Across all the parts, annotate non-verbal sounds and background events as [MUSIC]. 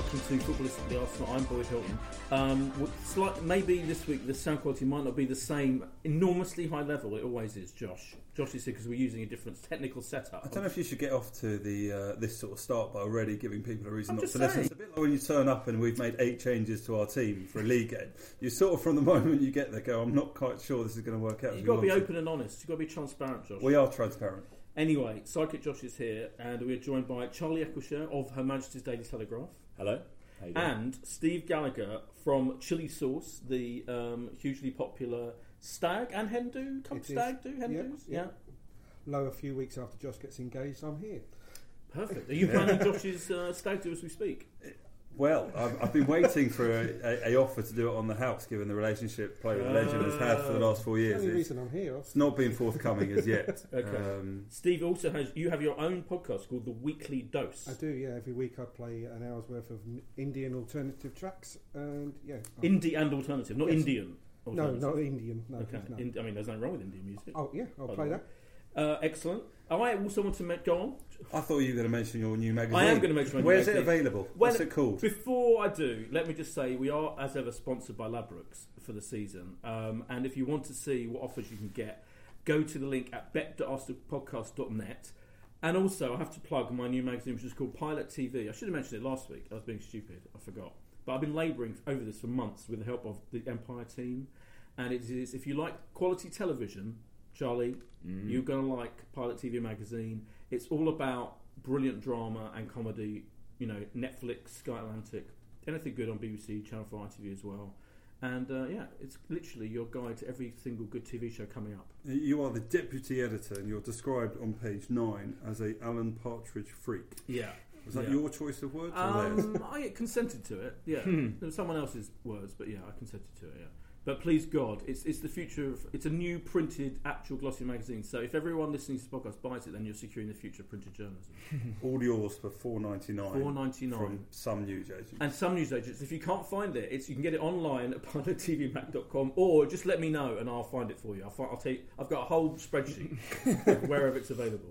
Welcome to Footballistically Arsenal. I'm Boyd Hilton. Um, slight, maybe this week the sound quality might not be the same enormously high level. It always is. Josh, Josh is here because we're using a different technical setup. I don't know if you should get off to the uh, this sort of start by already giving people a reason I'm not to listen. It's a bit like when you turn up and we've made eight changes to our team for a league game. You sort of from the [LAUGHS] moment you get there go, I'm not quite sure this is going to work out. You've got to be open and honest. You've got to be transparent, Josh. We are transparent. Anyway, Psychic Josh is here, and we're joined by Charlie Eccleshare of Her Majesty's Daily Telegraph. Hello. How you doing? and Steve Gallagher from Chili Sauce, the um, hugely popular stag and hen do. Come It is. stag do hen Yep, do's. yep. Lo, a few weeks after Josh gets engaged, I'm here. Perfect. Are [LAUGHS] you planning Josh's uh, stag do as we speak? Well, I've, I've been waiting for a, a, a offer to do it on the house, given the relationship Play with the Legend has had for the last four years. The years. only It's, reason I'm here, it's not been forthcoming as yet. [LAUGHS] Okay. Um, Steve also has. You have your own podcast called The Weekly Dose. I do, yeah. Every week I play an hour's worth of Indian alternative tracks, and yeah. I'm- Indie and alternative, not Yes. Indian. no, not Indian. No, Okay. no. In, I mean, there's nothing wrong with Indian music. oh yeah, I'll By play the that. Uh, excellent. I also want to make, go on. I thought you were going to mention your new magazine. I am going to mention my new Where's it available? When- What's it called? Before I do, let me just say we are, as ever, sponsored by Ladbrokes for the season. Um, and if you want to see what offers you can get, go to the link at bet.arsenalpodcast.net. And also, I have to plug my new magazine, which is called Pilot TV. I should have mentioned it last week. I was being stupid. I forgot. But I've been labouring over this for months with the help of the Empire team. And it is, if you like quality television, Charlie, you're going to like Pilot TV magazine. It's all about brilliant drama and comedy. You know, Netflix, Sky Atlantic, anything good on BBC, Channel 4 ITV as well. And uh, yeah, it's literally your guide to every single good TV show coming up. You are the deputy editor, and you're described on page nine as a Alan Partridge freak. Yeah. Was that Yeah. your choice of words or? Um, I consented to it. Yeah, there was someone else's words, but yeah, I consented to it. Yeah, but please God, it's it's the future of it's a new printed actual glossy magazine. So if everyone listening to this podcast buys it, then you're securing the future of printed journalism. [LAUGHS] All yours for four ninety nine. $4.99. from some news agents. And some news agents, if you can't find it, it's you can get it online at pilotvmac.com or just let me know and I'll find it for you. I'll, find, I'll you, I've got a whole spreadsheet [LAUGHS] wherever it's available.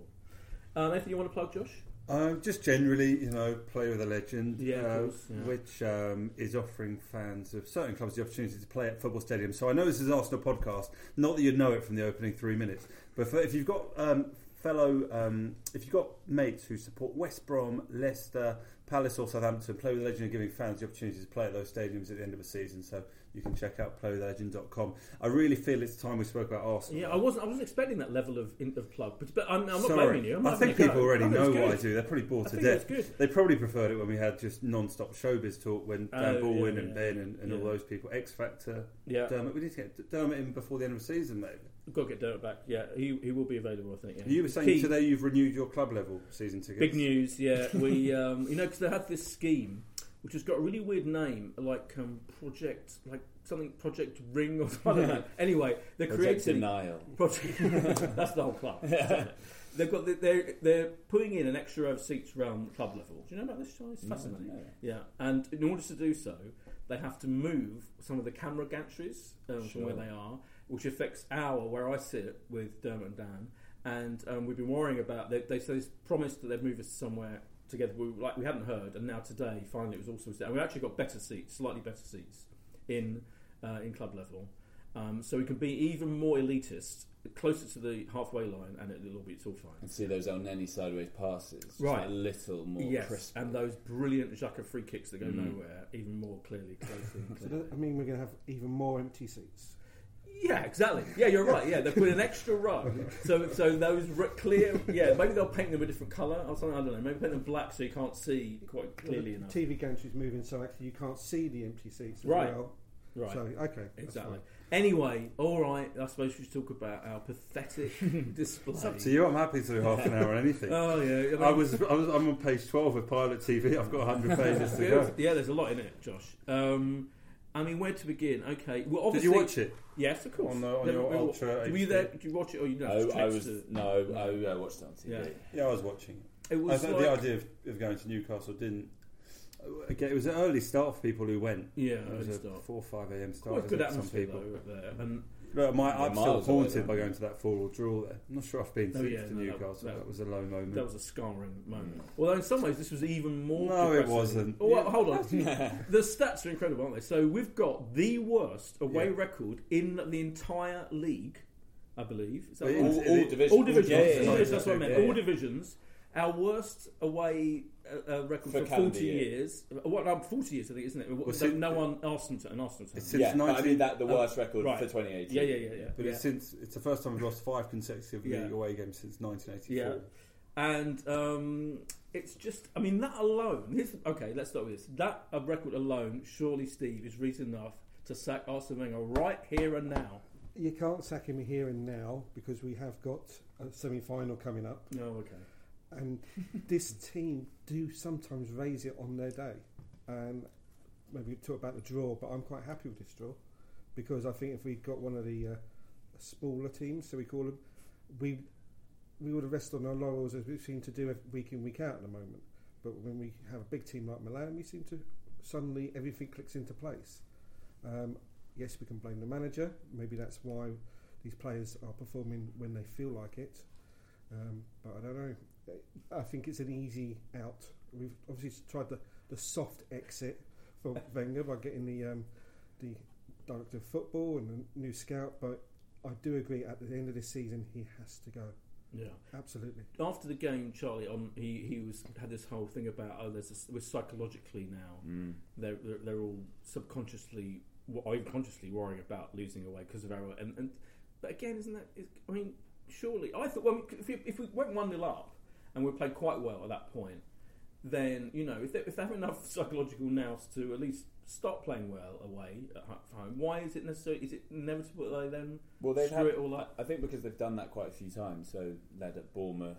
Um, anything you want to plug, Josh? Um, just generally, you know, play with a legend, Yeah, uh, course, yeah. which um, is offering fans of certain clubs the opportunity to play at football stadiums. So I know this is Arsenal podcast, not that you'd know it from the opening three minutes, but for, if you've got um, fellow, um, if you've got mates who support West Brom, Leicester, Palace, or Southampton, play with a legend are giving fans the opportunity to play at those stadiums at the end of the season. So you can check out playwithlegend.com. I really feel it's time we spoke about Arsenal. Yeah, I wasn't. I wasn't expecting that level of in, of plug, but, but I'm, I'm not Sorry. blaming you. I'm I think go. people already I know what I do. They're probably bored I to death. They probably preferred it when we had just non-stop showbiz talk when Dan Oh, Baldwin yeah, and yeah. Ben and, and all those people. X Factor. Yeah. Dermot. We need to get Dermot in before the end of the season, maybe. We've got to get Dermot back. Yeah, he he will be available. I think. Yeah. You were saying Key- today you've renewed your club level season tickets. Big news, yeah. We, [LAUGHS] um, you know, because they had this scheme, which has got a really weird name, like um, Project, like something Project Ring or something. Don't. [LAUGHS] Anyway, they're Project creating denial. Project. [LAUGHS] that's the whole club. [LAUGHS] They've got the, they're they're putting in an extra row of seats around the club level. Do you know about this? It's fascinating. no. Yeah, and in order to do so, they have to move some of the camera gantries um, from where they are, which affects our where I sit with Dermot and Dan. And um, we've been worrying about. They, they promised that they'd move us somewhere together. We, like we hadn't heard, and now today, finally, it was all also. And we actually got better seats, slightly better seats in uh, in club level. Um, so we can be even more elitist, closer to the halfway line, and it'll be it's all fine. And see those El Neni sideways passes. Just Right. A little more yes, crisp. and those brilliant Xhaka free kicks that go Mm. nowhere, even more clearly, closely. and [LAUGHS] So clear. that, I mean, we're going to have even more empty seats. Yeah, exactly. Yeah, you're right. Yeah, they put an extra row, so so those r- clear. Yeah, maybe they'll paint them a different colour or something. I don't know. Maybe paint them black so you can't see quite clearly the enough. TV gantry's moving, so actually you can't see the empty seats as Right. well. Right. So okay, Exactly. Anyway, all right. I suppose we should talk about our pathetic [LAUGHS] display. It's up to you. I'm happy to do half an hour or anything. Oh yeah, mean- I was, I was, I'm on page 12 of Pilot TV. I've got 100 pages to [LAUGHS] go. Yeah, there's a lot in it, Josh. Um, I mean, where to begin? Okay, well, Did obviously, you watch it? Yes, of course. On the- on Then your we- we- Ultra Were you HD? there? Did you watch it, or you know? Oh, I was to- no, I, I watched it on TV. Yeah. Yeah, I was watching it. It I was think like, the idea of, of going to Newcastle didn't. Again, it was an early start for people who went. yeah, It was early a start. four or five a.m. start. Quite good isn't it, some atmosphere people. though up there, and Look, my, I'm still haunted by going to that four or draw there. I'm not sure I've been Oh, to, yeah, to no, Newcastle. That, that- was a low moment. that was a scarring moment. Although in some ways this was even more. No, it wasn't. Oh, well, hold on. [LAUGHS] the stats are incredible, aren't they? So we've got the worst away Yeah. record in the entire league, I believe. Is that But All, all divisions. All divisions. Yeah, yeah, yeah, that's what I meant. Yeah, All divisions. Our worst away uh, uh, record For for, 40 year. years. What, no, 40 years, I think, isn't it? Well, no, since- no one Arsenal to an Arsenal team. It's since Yeah, but I mean that the Oh, worst record right. for 2018. Yeah, yeah, yeah, yeah. But yeah. it's since it's the first time we've lost five consecutive Yeah. league away games since 1984. Yeah. And um, it's just, I mean, that alone. Here's, okay, let's start with this. That uh, record alone, surely, Steve, is reason enough to sack Arsene Wenger right here and now. You can't sack him here and now because we have got a semi-final coming up, No, okay. And this team do sometimes raise it on their day. And maybe talk about the draw, but I'm quite happy with this draw because I think if we got one of the uh, smaller teams, so we call them, we we would have rested on our laurels as we seem to do week in week out at the moment. But when we have a big team like Milan, we seem to suddenly everything clicks into place. Um, yes, we can blame the manager. Maybe that's why these players are performing when they feel like it. Um, but I don't know. I think it's an easy out. We've obviously tried the, the soft exit for [LAUGHS] Wenger by getting the um, the director of football and the new scout. But I do agree at the end of this season he has to go. Yeah. Absolutely. After the game, Charlie, on he, he was had this whole thing about oh, there's a, we're psychologically now Mm. they're, they're they're all subconsciously or even consciously worrying about losing away because of our and, and but again, isn't that? Is, I mean, surely I thought well, if, we, if we went one nil up and we played quite well at that point, then you know if they, if they have enough psychological nous to at least stop playing well away at home, why is it necessary? Is it inevitable that they then Well, they've screw had, it all up? I think because they've done that quite a few times. So led at Bournemouth,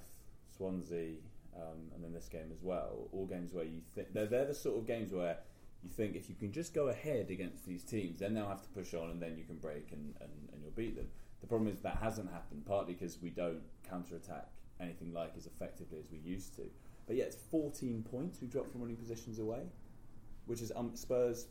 Swansea, um, and then this game as well. All games where you think they're they're the sort of games where you think if you can just go ahead against these teams, then they'll have to push on, and then you can break and, and, and you'll beat them. The problem is that hasn't happened, partly because we don't counter attack anything like as effectively as we used to. But yeah, it's 14 points we've dropped from winning positions away, which is um, Spurs,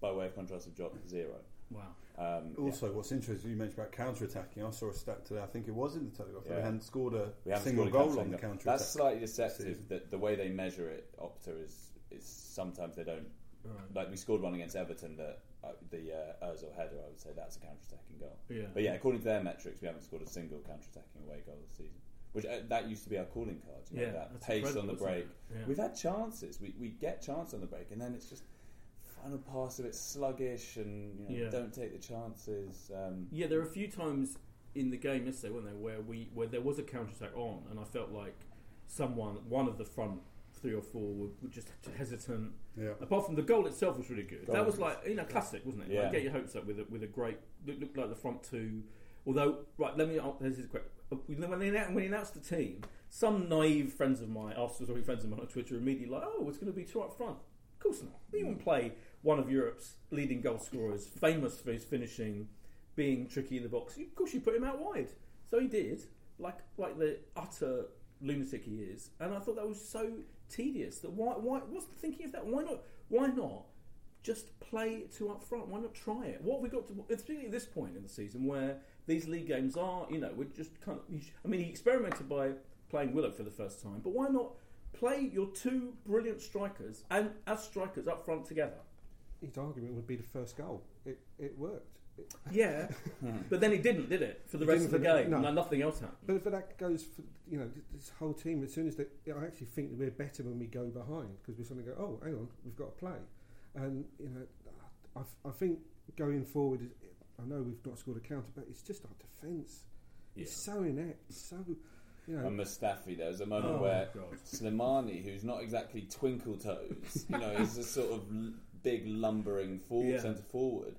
by way of contrast, have dropped zero. Wow. Um, yeah. Also, what's interesting, you mentioned about counter attacking. I saw a stat today. I think it was in the Telegraph. Yeah. They hadn't scored a We haven't single scored a goal on the attack. counter That's slightly deceptive. That the way they measure it, Opta is is sometimes they don't. Right. Like we scored one against Everton that uh, the uh, Ozil header. I would say that's a counter attacking goal. Yeah. But yeah, according to their metrics, we haven't scored a single counter attacking away goal this season. Which uh, that used to be our calling card. You know, Yeah, that pace on the break. Yeah. We've had chances. We we get chance on the break, and then it's just final pass a bit sluggish, and you know, Yeah. don't take the chances. Um, Yeah, there are a few times in the game yesterday, weren't there, where we where there was a counter attack on, and I felt like someone, one of the front three or four, were, were just hesitant. Yeah. Apart from the goal itself was really good. Goal that was was- like you know classic, wasn't it? Yeah. Like, get your hopes up with a, with a great look, looked like the front two Although, right, let me. oh, This is quick. When they, when he announced the team, some naive friends of mine, Arsenal sorry, friends of mine on Twitter, immediately like, "Oh, it's going to be two up front." Of course not. He won't play one of Europe's leading goal scorers, famous for his finishing, being tricky in the box. Of course, you put him out wide. So he did, like like the utter lunatic he is. And I thought that was so tedious. That why why what's the thinking of that? Why not? Why not? Just play two up front. Why not try it? What have we got to, especially at this point in the season where these league games are, you know, we're just kind of. I mean, he experimented by playing Willock for the first time, but why not play your two brilliant strikers and as strikers up front together? His argument would be the first goal. It it worked. It, [LAUGHS] Yeah, but then he didn't, did it? For the He rest of the game, no. no, nothing else happened. But, but that goes for you know this whole team. As soon as they, I actually think that we're better when we go behind because we suddenly go, oh, hang on, we've got to play. And you know, I, I think going forward, is- I know we've not scored a counter, but it's just our defence. It's so inept, so you know. And Mustafi, there was a moment Oh, where Slimani, who's not exactly twinkle toes, you know, is a sort of l- big lumbering forward, Yeah. centre forward,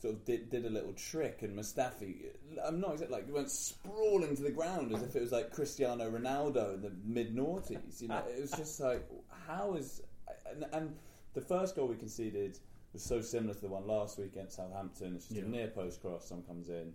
sort of did, did a little trick, and Mustafi, I'm not exactly like he went sprawling to the ground as if it was like Cristiano Ronaldo in the mid noughties. You know, it was just like how is and, and the first goal we conceded was so similar to the one last week against Southampton. It's just Yeah. a near post cross, someone comes in.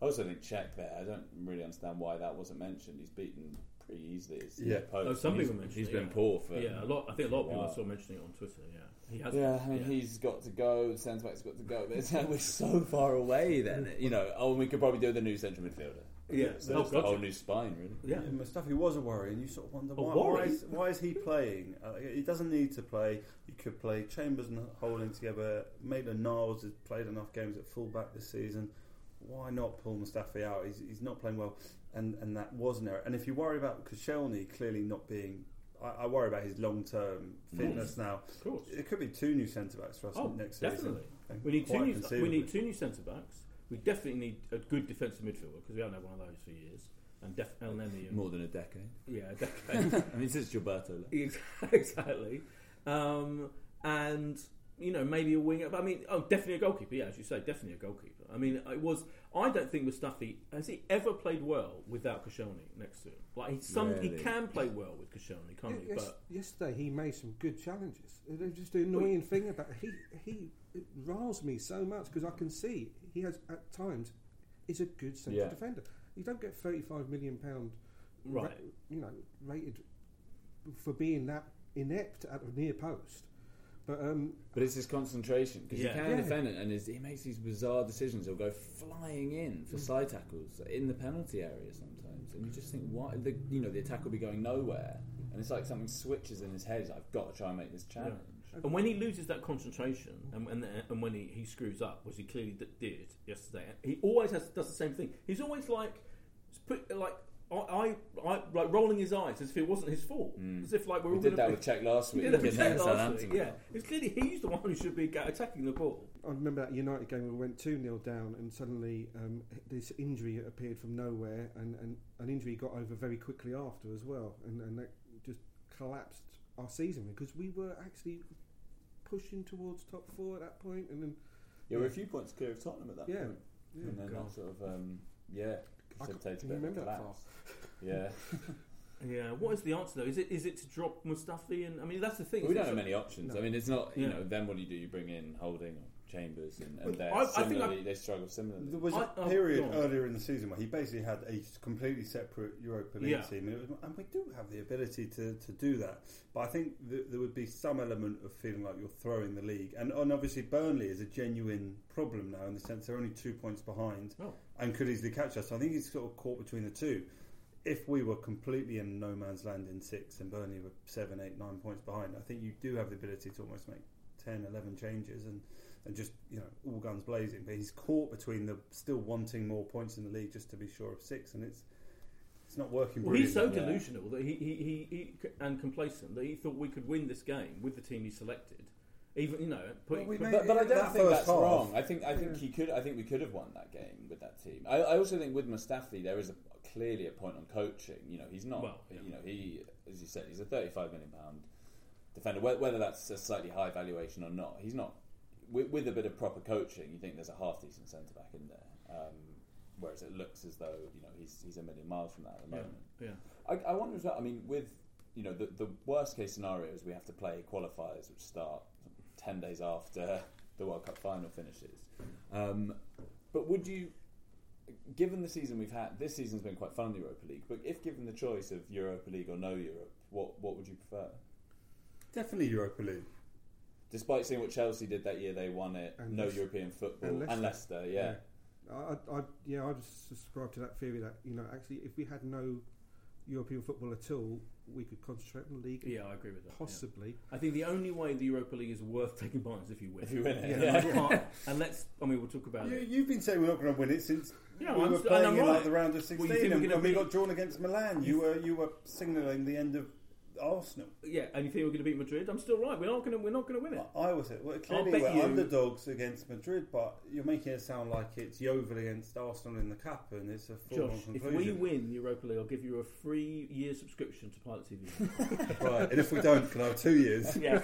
I also think Cech there. I don't really understand why that wasn't mentioned. He's beaten pretty easily. His Yeah. post. Oh, some He's- people mentioned He's it, been yeah. poor for Yeah, a lot. I think a lot of people Wow. I saw mentioning it on Twitter. Yeah, he has. Yeah, I mean he's got to go. The centre back's got to go. But [LAUGHS] we're so far away. Then you know. Oh, and we could probably do the new central midfielder. Yeah. so Oh, it's a gotcha. whole new spine, really. Yeah. Yeah, Mustafi was a worry, and you sort of wonder why, why, is, why is he playing? Uh, he doesn't need to play. You could play Chambers and Holding together. Maitland Niles has played enough games at fullback this season. Why not pull Mustafi out? He's, he's not playing well, and, and that was an error. And if you worry about Koscielny clearly not being, I, I worry about his long term fitness now. Of course. It could be two new centre backs for us Oh, next definitely. season. Definitely, we need two new. We need two new centre backs. We definitely need a good defensive midfielder because we haven't had one of those for years. And def- El Neni and More than a decade. yeah, a decade. [LAUGHS] I mean, since Gilberto [LAUGHS] exactly. Um, and you know maybe a winger. But I mean, oh, definitely a goalkeeper. Yeah, as you say, definitely a goalkeeper. I mean, it was. I don't think Mustafi has he ever played well without Koscielny next to him. Like he some he can play well with Koscielny, can't he? Yes, But yesterday he made some good challenges. There's just the annoying thing about he he it riles me so much because I can see he has at times is a good central Yeah. defender. You don't get 35 million pound, Right. you know, rated for being that inept at a near post. But um, But it's his concentration because Yeah. he can Yeah. defend it, and his, he makes these bizarre decisions. He'll go flying in Mm. for side tackles in the penalty area sometimes, and you just think, why? The, you know, the attack will be going nowhere, and it's like something switches in his head. He's like, I've got to try and make this challenge. And when he loses that concentration, and, and, and when he, he screws up, which he clearly d- did yesterday, he always has does the same thing. He's always like, put, like I, I, I like rolling his eyes as if it wasn't his fault, as if like we're We all did gonna that be- with Cech last We week. did that in with the last week, Yeah, it's clearly he's the one who should be attacking the ball. I remember that United game we went 2 0 down, and suddenly um, this injury appeared from nowhere, and, and an injury got over very quickly after as well, and, and that just collapsed our season because we were actually pushing towards top four at that point, and then Yeah, we're a few points clear of Tottenham at that Yeah. point, Yeah. and then God. that sort of um, yeah I c- precipitated can a bit of a remember that collapse. [LAUGHS] Yeah, [LAUGHS] Yeah, what is the answer though? Is it is it to drop Mustafi? And I mean that's the thing. we isn't don't have many options. No. I mean, it's not you Yeah. know. Then what do you do? You bring in Holding or Chambers, and, and But they're I- I think I- they struggle similarly. There was a I- oh, period go earlier in the season where he basically had a completely separate Europa League Yeah. team, and, it was, and we do have the ability to, to do that. But I think th- there would be some element of feeling like you're throwing the league, and, and obviously Burnley is a genuine problem now in the sense they're only two points behind Oh. and could easily catch us. So I think he's sort of caught between the two. If we were completely in no man's land in six and Burnley were seven, eight, nine points behind, I think you do have the ability to almost make 10, 11 changes and, and just, you know, all guns blazing. But he's caught between the still wanting more points in the league just to be sure of six, and it's it's not working Well, he's so brilliantly. Delusional that he, he, he, he and complacent that he thought we could win this game with the team he selected. Even you know, put, Well, we made- but, but I don't that think that's half- wrong. I think I think he could. I think we could have won that game with that team. I, I also think with Mustafi there is a, clearly a point on coaching. You know, he's not. Well, yeah. You know, he as you said, he's a thirty-five million pound defender. Whether, whether that's a slightly high valuation or not, he's not. With, with a bit of proper coaching, you think there's a half decent centre back in there. Um, whereas it looks as though you know he's he's a million miles from that at the Yeah, moment. yeah. I, I wonder as well. I mean, with you know the the worst case scenario is we have to play qualifiers, which start ten days after the World Cup final finishes. Um, but would you, given the season we've had, this season's been quite fun in the Europa League. But if given the choice of Europa League or no Europe, what what would you prefer? Definitely Europa League. Despite seeing what Chelsea did that year, they won it. And no Leicester. European football And and Leicester. Leicester, yeah. I, I, yeah, I just subscribe to that theory that you know actually if we had no European football at all, we could concentrate on the league. Yeah, I agree with that. yeah. Possibly. I think the only way the Europa League is worth taking part in is if you win. If you win it, Yeah, yeah. you and let's. I mean, we'll talk about You, it. you've been saying we're not going to win it since Yeah, we I'm were st- playing I'm in like the round of sixteen, think we're and when we got drawn against Milan, you were you were signalling the end of Arsenal. Yeah, and you think we're going to beat Madrid? I'm still right. We're not going to. We're not going to win it. I was it. Well, clearly bet we're you- underdogs against Madrid, but you're making it sound like it's Yeovil against Arsenal in the cup, and it's a full-on Josh, if conclusion. we win the Europa League, I'll give you a free year subscription to Pilot TV. [LAUGHS] [LAUGHS] right, and if we don't, can I have two years? [LAUGHS] yeah,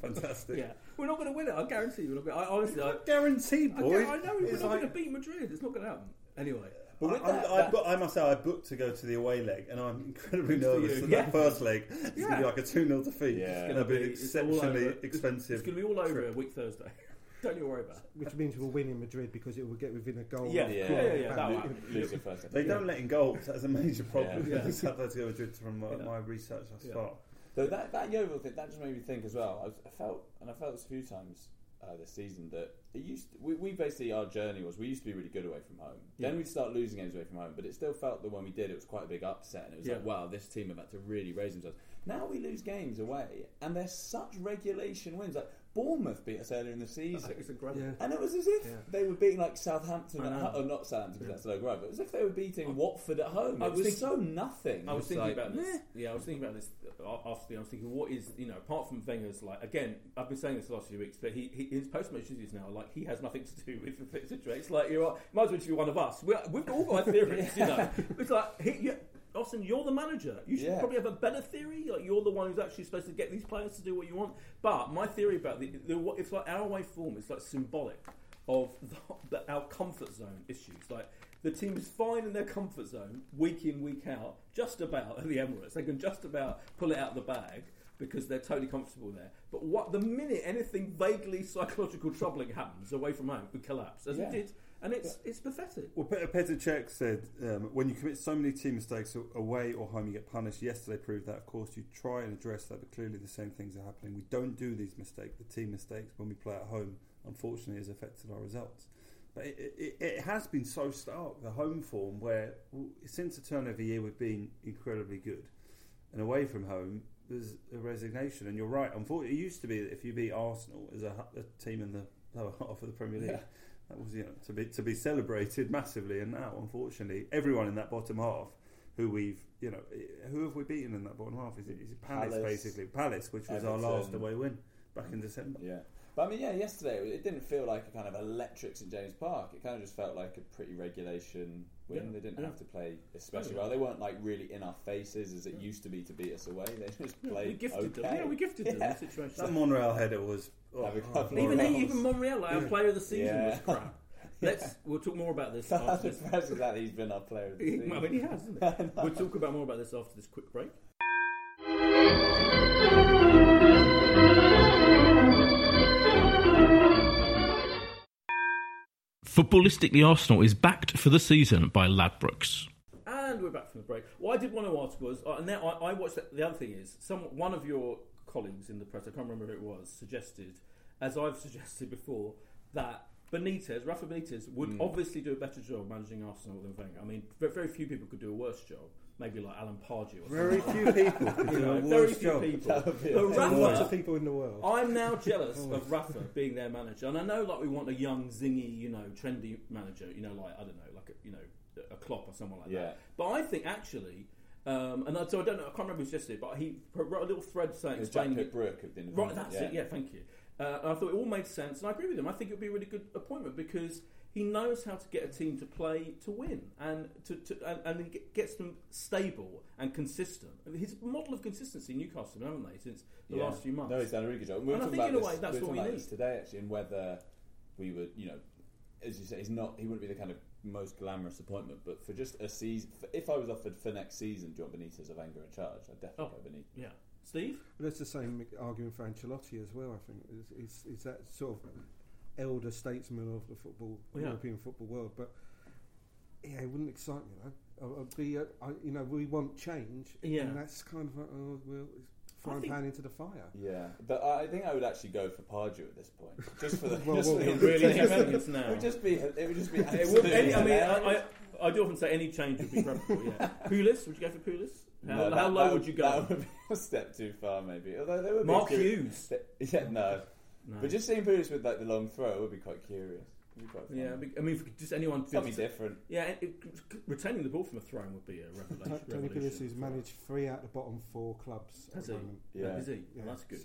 Fantastic. yeah. We're not going to win it. I guarantee you. We're not gonna, I honestly, I, Guaranteed, I, boy. I know we're It's not like- going to beat Madrid. It's not going to happen. Anyway, But with I, that- I, that- bu- I must say, I booked to go to the away leg, and I'm [LAUGHS] incredibly Good for nervous you. that Yeah. that first leg is going to be like a 2 0 defeat. Yeah. It's going to be an it's all exceptionally expensive. it's going to be all over trip. a week Thursday. [LAUGHS] Don't you worry about it. Which means we'll win in Madrid because it will get within a goal. Yeah, of yeah, yeah, yeah, that Lo- lose your first. They don't let in goals. That's a major problem. Yeah. Yeah. This Atletico Madrid from uh, Yeah. my research thus Yeah. far. So that that Yeovil thing that just made me think as well. I, was, I felt and I felt this a few times uh, this season that it used. To, we, we basically our journey was we used to be really good away from home. Then we'd start losing games away from home, but it still felt that when we did, it was quite a big upset, and it was Yeah. like, wow, this team have had to really raise themselves. Now we lose games away, and they're such regulation wins. Like Bournemouth beat us earlier in the season. It's incredible. Yeah. And it was as if Yeah. they were beating like Southampton I at home. Oh, not Southampton because that's low grade, but it was as if they were beating Watford at home. I it was was so nothing. I was It's thinking like, about this. meh. Yeah, I was thinking about this uh, after the. I was thinking, what is you know, apart from Wenger's like again, I've been saying this the last few weeks, but he, he his post match interviews now like he has nothing to do with the situation. It's like you're might as well just be one of us. We're, we've all got our [LAUGHS] theories, you know. It's like he, you, Arsene, you're the manager. You should Yeah. probably have a better theory. Like you're the one who's actually supposed to get these players to do what you want. But my theory about the, the it's like our away form. is like symbolic of the, the, our comfort zone issues. Like the team is fine in their comfort zone week in week out, just about at the Emirates. They can just about pull it out of the bag because they're totally comfortable there. But what the minute anything vaguely psychological troubling happens away from home, we collapse as Yeah. we did, and it's it's pathetic. Well, Petr Cech said, um, when you commit so many team mistakes away or home, you get punished. Yesterday proved that. Of course, you try and address that, but clearly the same things are happening. We don't do these mistakes, the team mistakes, when we play at home. Unfortunately, has affected our results. But it, it, it has been so stark, the home form, where since the turn of the year we've been incredibly good. And away from home, there's a resignation. And you're right, unfortunately, it used to be that if you beat Arsenal as a, a team in the lower [LAUGHS] half of the Premier League, Yeah. That was you know to be to be celebrated massively. And now, unfortunately, everyone in that bottom half, who we've you know, who have we beaten in that bottom half? Is it, is it Palace, Palace, basically? Palace, which was our last away win back in December. Yeah. But I mean, yeah, yesterday it didn't feel like a kind of electric St James Park. It kind of just felt like a pretty regulation win. Yeah, They didn't yeah. have to play especially well. They weren't like really in our faces as it used to be to beat us away. [LAUGHS] They just played we gifted okay. them. Yeah, we gifted them Yeah. the situation. That Monreal header was. Oh, oh, even Monreal's. he, even Monreal, our player of the season, Yeah. was crap. [LAUGHS] Let's we'll talk more about this I'm after this. surprised that he's been our player of the [LAUGHS] season. I mean, he has, isn't it? We'll talk about more about this after this quick break. Footballistically Arsenal is backed for the season by Ladbrokes. And we're back from the break. What I did want to ask was, uh, and now I, I watched. The, the other thing is, some one of your colleagues in the press, I can't remember who it was, suggested, as I've [LAUGHS] suggested before, that Benitez, Rafa Benitez, would Mm. obviously do a better job managing Arsenal than Wenger. I mean, very few people could do a worse job. Maybe like Alan Pardew or Very something. few people could You do know, very few job. people. That would But a- There's lots of people in the world. I'm now jealous [LAUGHS] of Rafa being their manager, and I know like we want a young, zingy, you know, trendy manager. You know, like I don't know, like a, you know, a Klopp or someone like Yeah. that. But I think actually, um, and I, so I don't know, I can't remember who's just it, but he wrote a little thread saying It was Jack explaining it. Brooke of the Right, Independent, that's it. Yeah, thank you. Uh, and I thought it all made sense, and I agree with him. I think it would be a really good appointment because he knows how to get a team to play to win, and to, to and, and he gets them stable and consistent. I mean, his model of consistency, in Newcastle, haven't they, since the Yeah. last few months? No, he's done a really good job. We were And I talking think about in a this, way that's we were what we about need. this today, actually, and whether we would, you know, as you say, he's not. He wouldn't be the kind of most glamorous appointment, but for just a season, for, if I was offered for next season, John Benitez or Wenger in charge, I'd definitely Oh. go Benitez. Yeah, Steve. But it's the same argument for Ancelotti as well. I think is is, is that sort of elder statesman of the football Yeah. European football world. But yeah, it wouldn't excite me though. I- I'd be, uh, I, you know, we want change, Yeah. and that's kind of like, oh, well, frying pan into the fire. Yeah, but I I think I would actually go for Pardew at this point, just for the. [LAUGHS] Well, just well, for well, the [LAUGHS] really entertainment. interesting now. It would just be. It would just be. It would, any, I mean, I. I, I do often say any change would be preferable. Yeah, [LAUGHS] Pulis. Would you go for Pulis? How, No, how low that would you go? That would be a step too far, maybe. Although they would be Mark curious- Hughes. Yeah, no. No. But just seeing Pulis with like the long throw would be quite curious. It'd be quite fun. yeah, I mean, if just anyone something different. Yeah, it, it, retaining the ball from a throwing would be a [LAUGHS] revelation. Tony Pulis revolution. has managed three out of the bottom four clubs. at Has the he? moment. Yeah. Is he? Yeah. Well, that's good.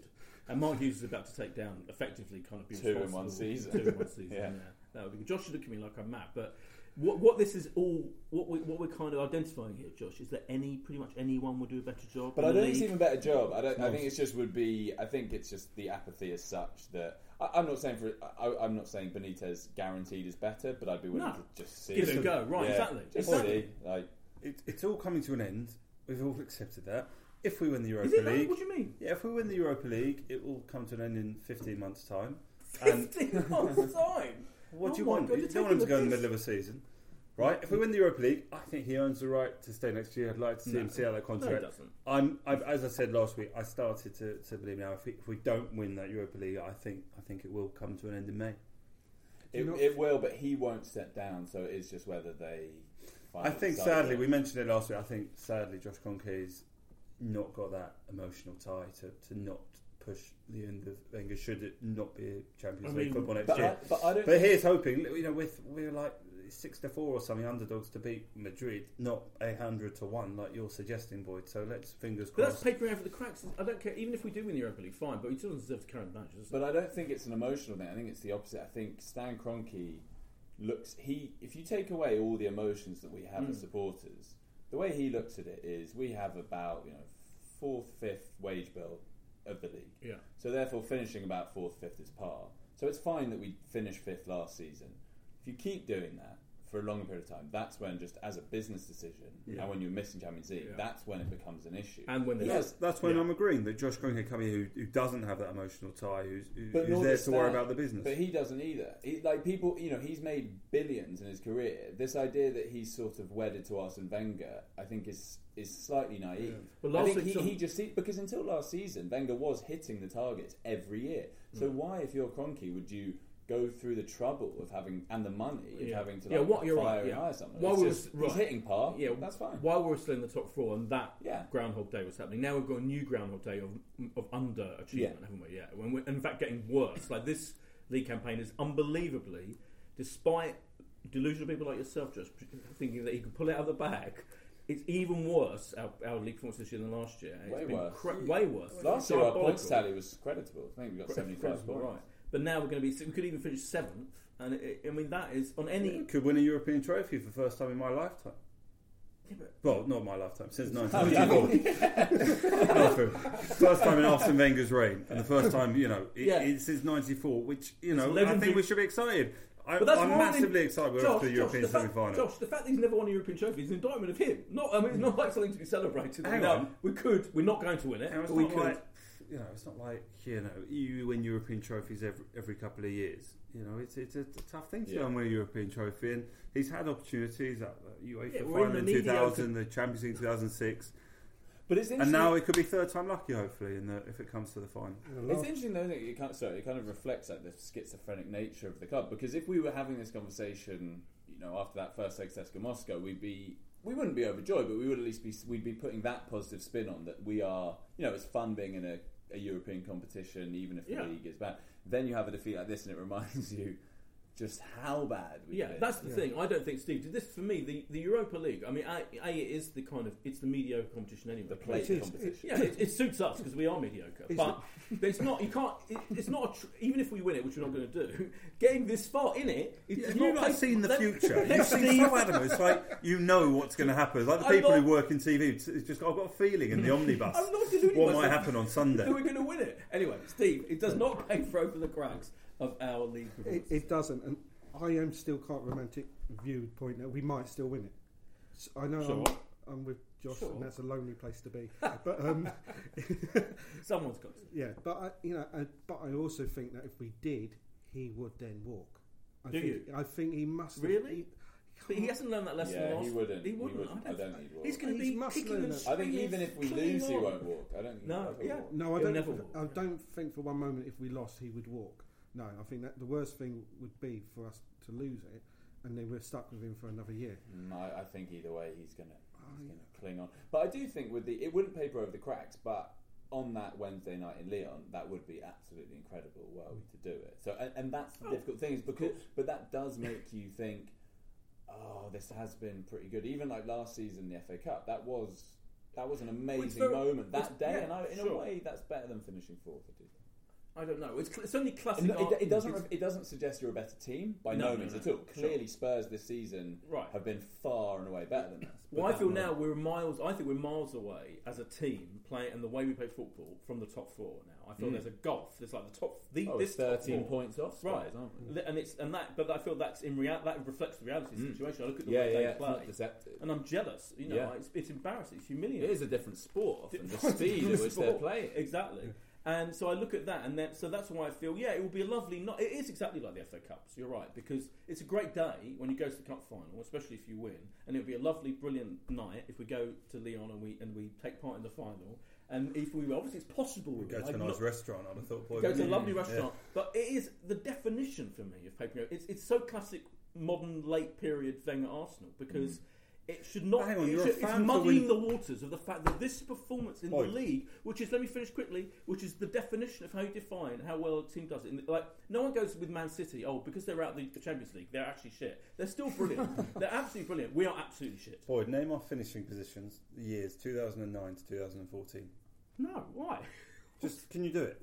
And Mark Hughes is about to take down, effectively, kind of be Two in one for season. Two in one [LAUGHS] season. yeah. Yeah. that would be good. Josh should look at me like I'm mad, but what what this is all what we what we're kind of identifying here, Josh, is that any pretty much anyone would do a better job. But I don't think it's even a better job. I don't. I think it's just would be. I think it's just the apathy as such that I, I'm not saying for. I, I'm not saying Benitez guaranteed is better, but I'd be willing No. to just see. Give it a go. Right, Yeah, exactly. Just Exactly. see. Like It, it's all coming to an end. We've all accepted that. If we win the Europa Is it that? League, What do you mean? yeah, if we win the Europa League, it will come to an end in 15 months' time. Fifteen months time. What Oh do you oh want? God, you don't want him to taking go in the the middle of a season, right? If we win the Europa League, I think he earns the right to stay next year. I'd like to see No. him see out that No, it contract. doesn't. I'm, I've, as I said last week, I started to, to believe now if we, if we don't win that Europa League, I think I think it will come to an end in May. it, you it will, but he won't step down. So it's just whether they. Find I think decide sadly, we mentioned it last week. I think sadly, Josh Kroenke's not got that emotional tie to, to not push the end of Wenger. Should it not be a Champions I League mean, football next But year? I, but I don't. But here's hoping. You know, with we're like six to four or something underdogs to beat Madrid, not a hundred to one like you're suggesting, Boyd. So let's fingers But that's crossed. papering over the cracks. I don't care. Even if we do win the Europa League, fine. But we still doesn't deserve to carry the badge. does? But I don't think it's an emotional thing. I think it's the opposite. I think Stan Kroenke looks he. If you take away all the emotions that we have Mm. as supporters, the way he looks at it is we have about you know fourth, fifth wage bill of the league. yeah. So therefore, finishing about fourth, fifth is par. So it's fine that we finished fifth last season. If you keep doing that for a longer period of time, that's when just as a business decision, Yeah. and when you're missing Champions League, Yeah. that's when it becomes an issue. And when He there's That's, that's when Yeah. I'm agreeing that Josh Kroenke coming here who, who doesn't have that emotional tie, who's, who, who's there does to worry Stan. about the business. But he doesn't either. He, like people, you know, he's made billions in his career. This idea that he's sort of wedded to Arsene Wenger, I think, is is slightly naive. Well, I think he, season- he just see, because until last season, Wenger was hitting the targets every year. So Hmm. why, if you're Kroenke, would you go through the trouble of having and the money of Yeah. having to Yeah, like, what- you're fire right, yeah. someone? While It's we just- right. hitting par. Yeah, that's fine. While we were still in the top four, and that Yeah. Groundhog Day was happening. Now we've got a new Groundhog Day of of underachievement, Yeah. haven't we? Yeah. When we're, in fact, getting worse. Like this league campaign is unbelievably, despite delusional people like yourself, just thinking that you can pull it out of the bag. It's even worse our, our league performance this year than last year. It's Way been worse. cra- way worse. Last year, our points tally was creditable. I think we got seventy-five points. right? But now we're going to be. We could even finish seventh, and it, I mean that is on any. Could win a European trophy for the first time in my lifetime. Yeah, but- Well, not my lifetime, since Oh, 1994. [LAUGHS] First time in Arsene Wenger's reign, and the first time, you know, it, Yeah. it's since '94, which you know, I think we should be excited. I, But that's I'm massively excited. We're off to the Josh, European the fact, semi-final. Josh, the fact that he's never won a European trophy is an indictment of him. Not, I mean, it's not like something to be celebrated. Hang on. we could. We're not going to win it, Now, it's but we not could. Like you know, it's not like you know, you win European trophies every every couple of years. You know, it's it's a, a tough thing to Yeah. go and win a European trophy, and he's had opportunities at the UEFA Yeah, we're in final in 2000, the Champions League 2006, But it's and now it could be third time lucky, hopefully, in the, if it comes to the final. It's interesting though that it kind of, sorry, it kind of reflects like the schizophrenic nature of the club because if we were having this conversation, you know, after that first leg CSKA Moscow, we'd be we wouldn't be overjoyed, but we would at least be we'd be putting that positive spin on that we are, you know, it's fun being in a, a European competition, even if the Yeah. league is bad. Then you have a defeat like this, and it reminds [LAUGHS] you just how bad. We Yeah, did. that's the thing. I don't think Steve. This for me, the, the Europa League. I mean, a, a it is the kind of it's the mediocre competition anyway. the plate It is, competition. Yeah, it, it suits us because we are mediocre. Is But, but it's not. You can't. It, it's not. A tr- even if we win it, which we're not going to do, [LAUGHS] getting this far in it, it Yeah, does you've not not place- seen the let- future. [LAUGHS] You've seen Steve- so adamant. It's like you know what's going to happen. It's like the I'm people not- who work in TV. It's it's just I've got a feeling in the omnibus I'm not what might happen on Sunday. that we're going to win it. Anyway, Steve, it does not paper over the cracks of our league. It, it doesn't, and I am still quite romantic viewpoint that we might still win it. I know Sure. I'm, I'm with Josh, Sure. and that's a lonely place to be. but um, [LAUGHS] Someone's got to. yeah, but I, you know, uh, but I also think that if we did, he would then walk. I Do think, you? I think he must. have- Really? he- But he hasn't learned that lesson. Yeah, he wouldn't. He He wouldn't. wouldn't. I don't think he'd walk. He's going to be must kicking and. I think even if we clinging lose, he won't walk. I don't think No, he'll yeah. walk. No, I He'll don't. never walk. I don't think for one moment if we lost he would walk. No, I think that the worst thing would be for us to lose it, and then we're stuck with him for another year. Mm, I, I think either way he's going to cling on. But I do think with the it wouldn't paper over the cracks, but on that Wednesday night in Lyon, that would be absolutely incredible were we to do it. So and, and that's the Oh, difficult thing is because but that does make you think, oh, this has been pretty good. Even like last season, the FA Cup, that was. That was an amazing very- moment that day, yeah, and I, in sure. a way, that's better than finishing fourth. I do think. I don't know. It's, cl- it's only classic. It, it, it doesn't. it's- It doesn't suggest you're a better team by No, no, no, means no, at all. Clearly, Spurs this season Right. have been far and away better than us. Well, I feel now we're miles. I think we're miles away as a team playing, and the way we play football from the top four. Now, I feel Mm. there's a gulf. There's like the top. The, Oh, this thirteen four. points off, Spurs, right? aren't we? And it's and that, but I feel that's in real. That reflects the reality of the Mm. situation. I look at the Yeah, way yeah, they yeah. Play, deceptive. and I'm jealous. You know, Yeah. it's, it's embarrassing. It's humiliating. It is a different sport. Often the speed at which they're playing. Exactly. And so I look at that, and then so that's why I feel yeah, it will be a lovely night. It is exactly like the FA Cups. You're right because it's a great day when you go to the cup final, especially if you win, and it'll be a lovely, brilliant night if we go to Lyon and we and we take part in the final. And if we obviously it's possible We go to a nice not- restaurant. I'd have thought. boy, go to a lovely restaurant. But it is the definition for me of paper. It's it's so classic modern late period Wenger Arsenal because. Mm. It should not. Hang on, you're a should- fan it's muddying the waters of the fact that this performance in the league, which is let me finish quickly, which is the definition of how you define how well a team does it. In the- Like no one goes with Man City. Oh, because they're out the, the Champions League, they're actually shit. They're still brilliant. [LAUGHS] they're absolutely brilliant. We are absolutely shit. Boyd, name our finishing positions, years 2009 to 2014. No, why? Just can you do it?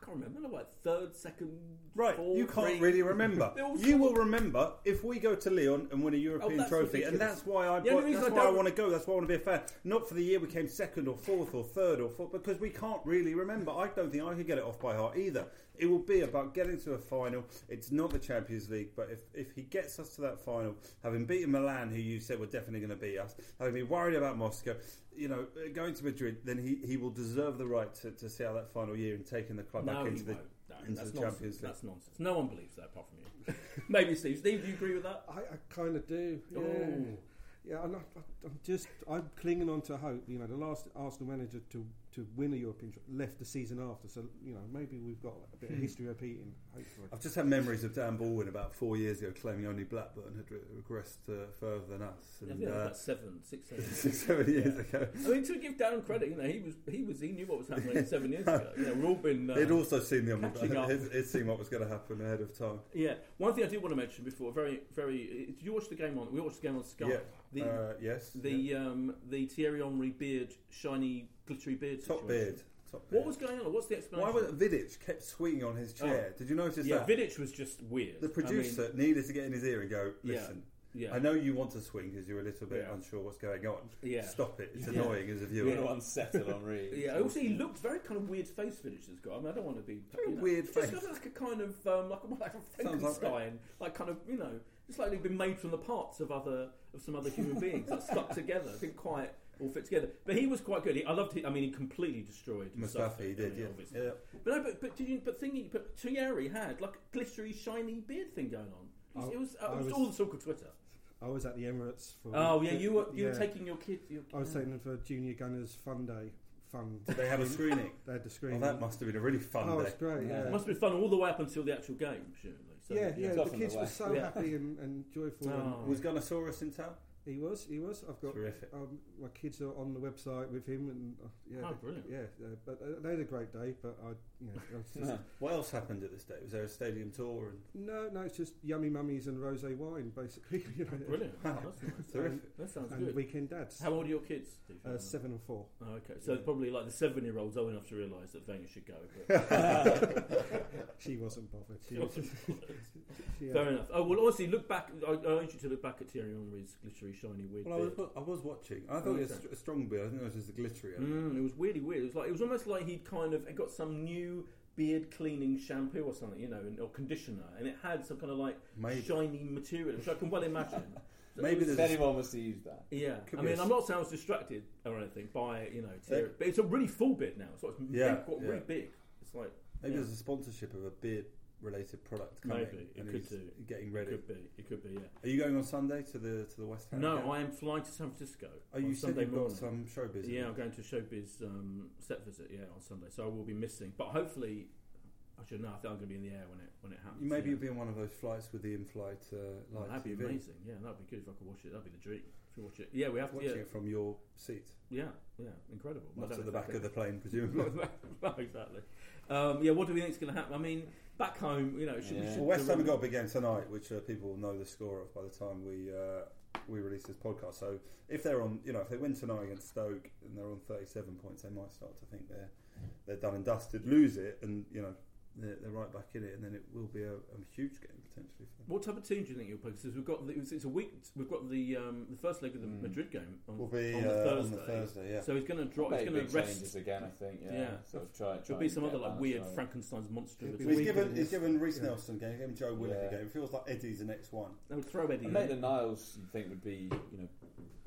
I can't remember. Like third, second, Right, fourth, you can't three. really remember. [LAUGHS] You will remember if we go to Lyon and win a oh, European Oh, trophy, and that's why I. Bought- that's I why I want to go. That's why I want to be a fan. Not for the year we came second or fourth or third or fourth, because we can't really remember. I don't think I could get it off by heart either. It will be about getting to a final. It's not the Champions League, but if, if he gets us to that final, having beaten Milan, who you said were definitely going to beat us, having been worried about Moscow, you know, uh, going to Madrid, then he, he will deserve the right to, to see out that final year and taking the club No, back into the won't. No, into that's the nonsense. Champions League. That's nonsense. No one believes that apart from you. [LAUGHS] Maybe Steve. Steve, do you agree with that? I, I kind of do. Yeah. Oh. Yeah, I'm, not, I'm just I'm clinging on to hope. You know, the last Arsenal manager to, to win a European trophy left the season after, so you know maybe we've got a bit of history repeating. Hopefully, I've just had memories of Dan Baldwin about four years ago claiming only Blackburn had re- regressed uh, further than us. Yeah, I And, think uh, about seven, six, seven. six, [LAUGHS] seven years ago. I mean, to give Dan credit, you know, he was he was he knew what was happening [LAUGHS] seven years ago. You know, we've all been. Uh, He'd also seen the catching up. he'd, he'd seen what was going to happen ahead of time. yeah, one thing I did want to mention before, very, very. Did you watch the game on? We watched the game on Sky. Yeah. The uh, yes. the yeah. um the Thierry Henry beard, shiny glittery beard. top situation. beard. Top beard. What was going on? What's the explanation? Why was Vidic kept swinging on his chair? Oh. Did you notice yeah, that? Vidic was just weird. the I mean, producer needed to get in his ear and go, listen. yeah, I know you want to swing because you're a little bit Yeah. unsure what's going on. Yeah. Stop it. It's Yeah. annoying as a You viewer. don't want to settle on Reed. Yeah, also he looked very kind of weird face finish this guy. I mean, I don't want to be Very you know, weird just face. kind of like a kind of um, like, a, [LAUGHS] like a Sounds like- Frankenstein, like, kind of you know, just like they've been made from the parts of other of some other human beings, like stuck together. Didn't quite all fit together. But he was quite good. He, I loved. It. I mean, he completely destroyed Mustafi, he Mustafi, did, I mean, yeah. obviously. yeah. But no, but but did you? But thinking, but Thierry had like a glittery, shiny beard thing going on. It was, I- it was, uh, I it was was- all the talk of Twitter. I was at the Emirates for. Oh yeah, you were you yeah. were taking your kid. Your, I was taking them for Junior Gunners Fun Day. Fun. Did they have a screening? [LAUGHS] They had the Oh, screen. that must have been a really fun Oh, day. it's great. Yeah. It must have been fun all the way up until the actual game, presumably. So, yeah, yeah. The kids the were so Yeah. happy and, and joyful. Oh. And Was Gunnosaurus in town? He was. He was. I've got Terrific. um, my kids are on the website with him, and uh, yeah, Oh, brilliant. Yeah, uh, but uh, they had a great day. But I, you know, I was just, [LAUGHS] What else happened at this day? Was there a stadium tour? And no, no, it's just yummy mummies and rosé wine, basically. [LAUGHS] You know, Brilliant. Oh, that's nice. [LAUGHS] Terrific. That sounds and good. weekend dads. How old are your kids? Steve? Uh, seven and four. Oh, okay, so probably like the seven-year-old's old enough to realise that Wenger should go. But She wasn't bothered. She She was, wasn't she had- fair enough. Oh well, honestly, look back. I, I urge you to look back at Thierry Henry's glittery, shiny, weird well, I was, beard. I was watching. I thought Oh, it was okay. a strong beard. I think it was just the glittery. Mm, it was really weird. It was like it was almost like he'd kind of got some new beard cleaning shampoo or something, you know, and- or conditioner, and it had some kind of like Maybe. shiny material, which I can well imagine. [LAUGHS] So Maybe it was- there's If anyone was to use that, yeah, Could I be a mean, s- I'm not saying I was distracted or anything by you know, tear, Yeah. but it's a really full beard now. So it's Yeah, got really yeah. big. It's like maybe yeah. there's a sponsorship of a beard related product coming. Maybe, it could do. getting it ready. could be, it could be, yeah. Are you going on Sunday to the to the West Ham? No, game? I am flying to San Francisco. Oh, on you said Sunday you've morning. got some showbiz. Yeah, I'm going to Showbiz um, set visit. Yeah, on Sunday, so I will be missing. But hopefully, I should know. I think I'm going to be in the air when it when it happens. You maybe yeah. you'll be on one of those flights with the in-flight uh, Well, live that'd be TV. amazing. Yeah, that'd be good if I could watch it. That'd be the dream. If you watch it, yeah, we have to. Watching Yeah, it from your seat, yeah, yeah, incredible. Not to the back of the plane, [LAUGHS] presumably. [LAUGHS] no, exactly. Um, yeah, what do we think is going to happen? I mean, back home, you know, it should, we Yeah. should Well, West Ham have the- got a big game tonight, which uh, people will know the score of by the time we uh, we release this podcast. So if they're on, you know, if they win tonight against Stoke and they're on 37 points, they might start to think they're they're done and dusted. Lose it, and you know they're, they're right back in it, and then it will be a, a huge game potentially for them. What type of team do you think you'll play? Because we've got the, it's, it's a week. We've got the um, the first leg of the Mm. Madrid game on, Will be on the uh, Thursday. on the Thursday, yeah. So he's going to drop. He's Make going big to rest. changes again. I think. Yeah. Yeah. Sort of try. try There'll be some other like weird right. Frankenstein's monster. It'll be he's week given of he's this. given Reiss Yeah. Nelson game, given Joe Willock Yeah. a game. It feels like Eddie's the next one. They would throw Eddie. And in. Maitland Niles, you think would be, you know,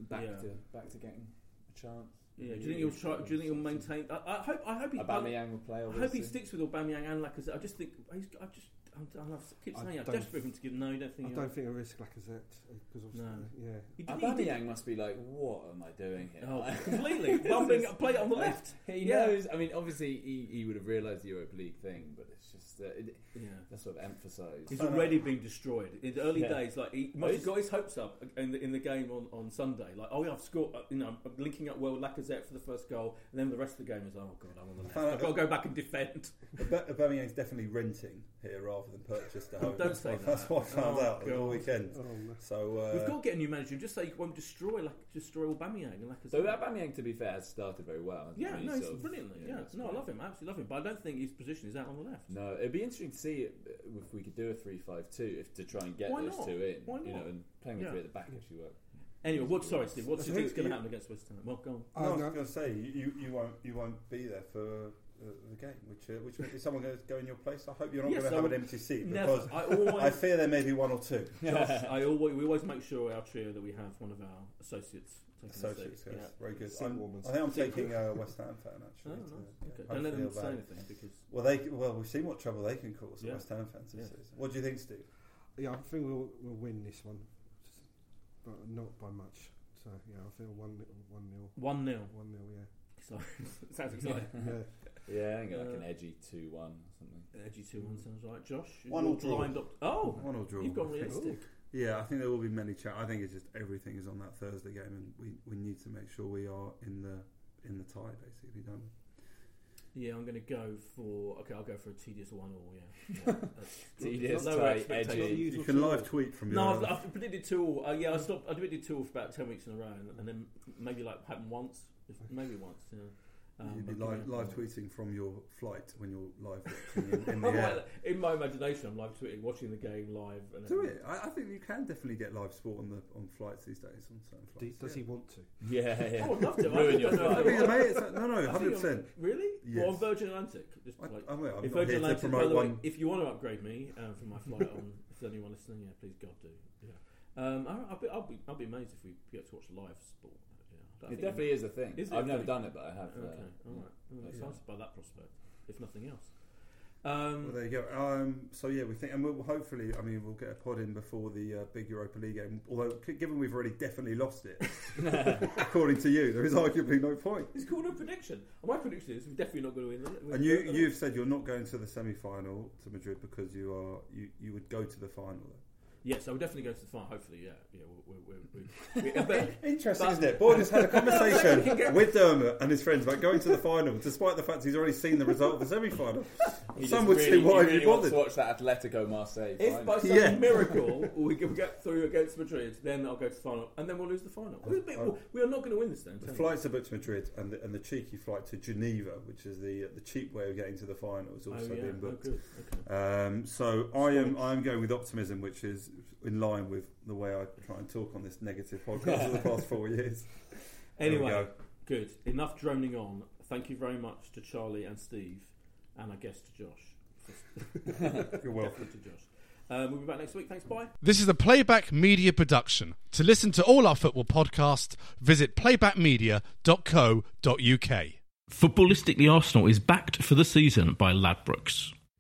back Yeah. to back to getting a chance. Yeah. Do you think he'll try? Do you think he'll maintain? I, I hope. I hope he. I, Aubameyang will play. I hope he sticks with Aubameyang and Lacazette. I just think he's. I just. I'm, I love, keep saying I'm don't- desperate for him to give. No, you don't think. I he'll- don't think I risk Lacazette because obviously, No. yeah. He did- he did- Aubameyang must be like, what am I doing here? Oh, completely. Bumping, play it on the left. [LAUGHS] He Yeah. knows. I mean, obviously, he, he would have realised the Europa League thing, but it's just uh, it, Yeah. that's sort of emphasised. He's already been destroyed. In the early Yeah. days, like he must have got his hopes up in the, in the game on, on Sunday. Like, oh yeah, I've scored. uh, You know, I'm linking up well with Lacazette for the first goal, and then the rest of the game is, oh god, I'm on the left. I've got to go back and defend. Aub- Aubameyang's definitely renting here rather than purchased at home. Don't That's say what- [LAUGHS] that. That's what I found Oh, out over the weekend. Oh, no. So uh, We've got to get a new manager. Just say you won't destroy like destroy Aubameyang and Lacazette. So Aubameyang, to be fair, has started very well. yeah, he? no, he's sort of- brilliantly. Yeah, that's no, I love him. I absolutely love him. But I don't think his position is out on the left. No, it'd be interesting to see uh, if we could do a three-five-two if to try and get Why those not? two in. Why not? You know, and playing with Yeah. three at the back actually work. Anyway, what? Sorry, Steve. What do you think is going to happen against West Ham? Well, go on. no, Oh, I was going to say you, you won't you won't be there for uh, the game. Which uh, which is someone going to go in your place? I hope you're not Yes, going to I have an would- empty seat because I I fear there may be one or two. [LAUGHS] Josh, I always we always make sure our trio that we have one of our associates taking a Associates, seat. yes, very good. I'm- I think I'm taking a West Ham fan Oh, actually. nice. to- Okay. Don't let them say I'll- anything because Well, they well we've seen what trouble they can cause. Yeah. Yeah. West Ham fans this Yeah. season. What do you think, Steve? Yeah, I think we'll we'll win this one, but not by much. So yeah, I feel one nil- one nil, one 0 one nil. Yeah, So [LAUGHS] sounds exciting. yeah. [LAUGHS] Yeah, I think like Uh, an edgy two-one or something. Edgy two one sounds right. Josh, One you're or draw. lined up. Oh, One or draw. you've gone I think. realistic. Yeah, I think there will be many chat. I think it's just everything is on that Thursday game, and we, we need to make sure we are in the in the tie, basically, don't we? Yeah, I'm going to go for. Okay, I'll go for a tedious one all. Yeah, [LAUGHS] yeah that's- Tedious, lower tight, edgy. You can live tweet from your. No, I've, I've predicted two. all. Uh, yeah, I stopped. I predicted two all for about ten weeks in a row, and, and then maybe like happened once, if, maybe once. Yeah. Um, You'd be live, live tweeting from your flight when you're live [LAUGHS] watching in, in the air. in my imagination, I'm live tweeting, watching the game live. And Do it. I, I think you can definitely get live sport on the on flights these days on certain Do, flights. does yeah. he want to? Yeah, yeah. [LAUGHS] Oh, I'd love to. [LAUGHS] Ruin your don't know I if think I- it's amazing. It's- No, no, hundred percent. Really? Yes. Well, on Virgin Atlantic. Just I, like, I'm, I'm if Virgin here to Atlantic, by promote the way, one. if you want to upgrade me uh, for my flight on, if there's anyone listening, yeah, please God do. Yeah. Um, I, I'll, be, I'll be, I'll be amazed if we get to watch live sport. Yeah, I It think- definitely is a thing. Is it I've a never thing? done it, but I have. Okay, Uh, all right. I'm Yeah. excited by that prospect, if nothing else. Um, Well, there you go. Um, so yeah, we think, and we'll hopefully, I mean, we'll get a pod in before the uh, big Europa League game. Although, c- given we've already definitely lost it, [LAUGHS] according to you, there is arguably no point. it's called a prediction. My prediction is we're definitely not going to win. the- win And you, you've said you're not going to the semi-final to Madrid because you are you, you would go to the final. Though. Yes, I will definitely go to the final. Hopefully, yeah, yeah. We're, we're, we're, I Interesting, But- isn't it? Boyd has had a [LAUGHS] conversation with Dermot and his friends about going to the final, despite the fact he's already seen the result of the semi-final. Some would really, say, why he have you bothered? to watch that Atletico Marseille. If final. by some Yeah. miracle [LAUGHS] we can get through against Madrid, then I'll go to the final, and then we'll lose the final. Bit- Oh. we are not going to win this then. The flights are booked to Madrid, and the, and the cheeky flight to Geneva, which is the the cheap way of getting to the final, is Oh, also yeah. being Oh, booked. good. Okay. Um, so I am I am going with optimism, which is in line with the way I try and talk on this negative podcast for the past four years. [LAUGHS] Anyway, go. good. Enough droning on. Thank you very much to Charlie and Steve and I guess to Josh. [LAUGHS] You're welcome. to Josh. Um, we'll be back next week. Thanks. Bye. This is a Playback Media production. To listen to all our football podcasts, visit playbackmedia.co.uk. Footballistically Arsenal is backed for the season by Ladbrokes.